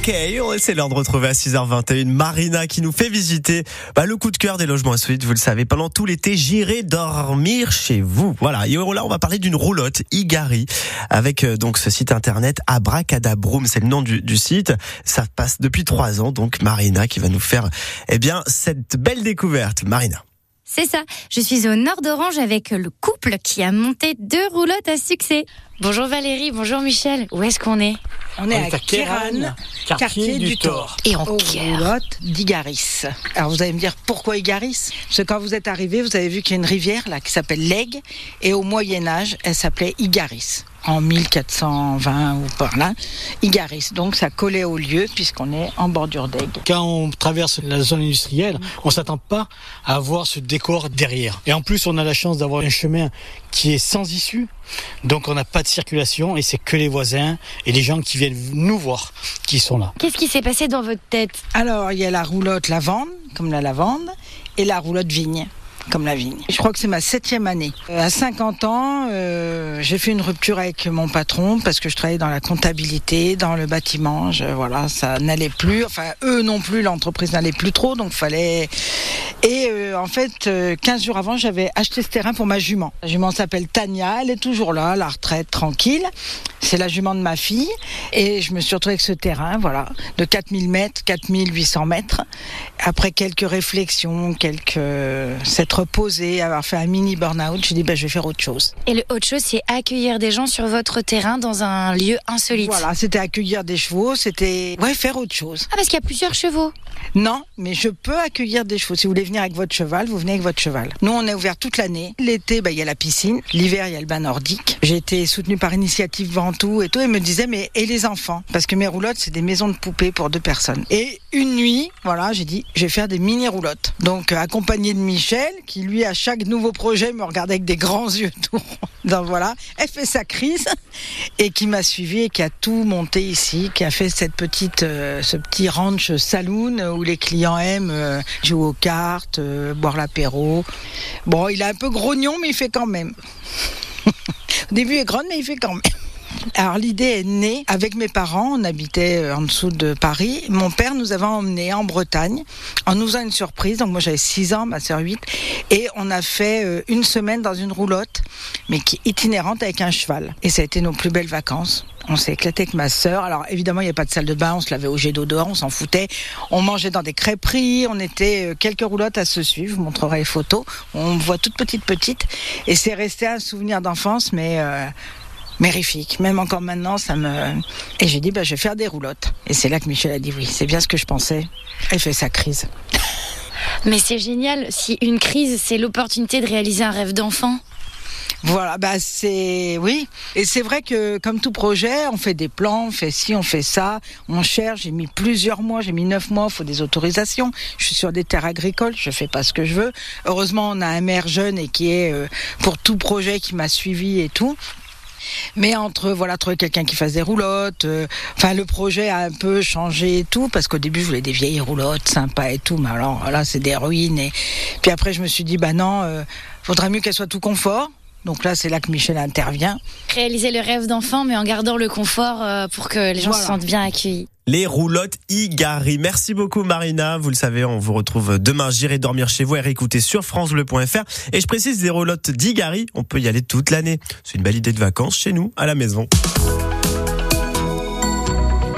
Ok, c'est l'heure de retrouver à 6h21 Marina qui nous fait visiter bah, le coup de cœur des logements insolites. Vous le savez, pendant tout l'été, j'irai dormir chez vous. Voilà. Et là, on va parler d'une roulotte Igari avec euh, donc ce site internet Abracadabroom. C'est le nom du, du, site. Ça passe depuis trois ans. Donc Marina qui va nous faire eh bien cette belle découverte. Marina. C'est ça. Je suis au nord d'Orange avec le couple qui a monté deux roulottes à succès. Bonjour Valérie, bonjour Michel. Où est-ce qu'on est? On, est à Kéran, quartier, du Thor. Et en roulotte d'Igaris. Alors vous allez me dire pourquoi Igaris? Parce que quand vous êtes arrivé, vous avez vu qu'il y a une rivière là qui s'appelle l'Aigle et au Moyen Âge, elle s'appelait Igaris en 1420 ou par là, Igaris. Donc ça collait au lieu puisqu'on est en bordure d'Aigle. Quand on traverse la zone industrielle, on s'attend pas à voir ce décor derrière. Et en plus, on a la chance d'avoir un chemin qui est sans issue. Donc on n'a pas de circulation et c'est que les voisins et les gens qui viennent nous voir qui sont là. Qu'est-ce qui s'est passé dans votre tête? Alors il y a la roulotte lavande, comme la lavande, et la roulotte vigne comme la vigne. Je crois que c'est ma septième année. Euh, à 50 ans, euh, j'ai fait une rupture avec mon patron parce que je travaillais dans la comptabilité, dans le bâtiment. Voilà, ça n'allait plus. Enfin, eux non plus, l'entreprise n'allait plus trop, donc fallait. Et euh, en fait, 15 jours avant, j'avais acheté ce terrain pour ma jument. La jument s'appelle Tania, elle est toujours là, la retraite tranquille. C'est la jument de ma fille. Et je me suis retrouvée avec ce terrain, voilà, de 4000 mètres, 4800 mètres. Après quelques réflexions, quelques s'être reposé, avoir fait un mini burn-out, je dis ben, je vais faire autre chose. Et le autre chose, c'est accueillir des gens sur votre terrain dans un lieu insolite. Voilà, c'était accueillir des chevaux, c'était ouais faire autre chose. Ah parce qu'il y a plusieurs chevaux. Non, mais je peux accueillir des chevaux. Si vous voulez venir avec votre cheval, vous venez avec votre cheval. Nous, on est ouvert toute l'année. L'été, ben, il y a la piscine. L'hiver, il y a le bain nordique. J'ai été soutenue par Initiative Ventoux et tout. Et me disait mais et les enfants? Parce que mes roulottes, c'est des maisons de poupées pour deux personnes. Et une nuit, voilà, j'ai dit je vais faire des mini roulottes. Donc accompagné de Michel, qui lui à chaque nouveau projet me regardait avec des grands yeux Donc voilà, elle fait sa crise et qui m'a suivi et qui a tout monté ici, qui a fait cette petite, euh, ce petit ranch saloon où les clients aiment euh, jouer aux cartes, euh, boire l'apéro. Bon, il est un peu grognon, mais il fait quand même. Au début, il est grand, mais il fait quand même. Alors l'idée est née avec mes parents, on habitait euh, en dessous de Paris. Mon père nous avait emmenés en Bretagne en nous faisant une surprise. Donc moi j'avais 6 ans, ma sœur 8. Et on a fait euh, une semaine dans une roulotte, mais qui itinérante avec un cheval. Et ça a été nos plus belles vacances. On s'est éclaté avec ma sœur. Alors évidemment, il n'y a pas de salle de bain, on se lavait au jet d'eau dehors, on s'en foutait. On mangeait dans des crêperies, on était euh, quelques roulottes à se suivre. Je vous montrerai les photos. On voit toute petite petite. Et c'est resté un souvenir d'enfance, mais mérifique. Même encore maintenant, ça me. Et j'ai dit, bah, je vais faire des roulottes. Et c'est là que Michel a dit oui, c'est bien ce que je pensais. Elle fait sa crise. Mais c'est génial. Si une crise, c'est l'opportunité de réaliser un rêve d'enfant. Voilà, bah c'est oui. Et c'est vrai que comme tout projet, on fait des plans, on fait ci, on fait ça, on cherche. J'ai mis plusieurs mois, j'ai mis neuf mois, il faut des autorisations. Je suis sur des terres agricoles, je fais pas ce que je veux. Heureusement, on a un maire jeune et qui est euh, pour tout projet qui m'a suivi et tout. Mais entre voilà trouver quelqu'un qui fasse des roulottes, euh, enfin le projet a un peu changé et tout parce qu'au début je voulais des vieilles roulottes sympas et tout, mais alors là c'est des ruines et puis après je me suis dit bah non, euh, faudrait mieux qu'elle soit tout confort. Donc là, c'est là que Michel intervient. Réaliser le rêve d'enfant, mais en gardant le confort euh, pour que les gens se sentent bien accueillis les roulottes Igari. Merci beaucoup Marina. Vous le savez, on vous retrouve demain. J'irai dormir chez vous et réécouter sur francebleu.fr. Et je précise, des roulottes d'Igari, on peut y aller toute l'année. C'est une belle idée de vacances chez nous, à la maison.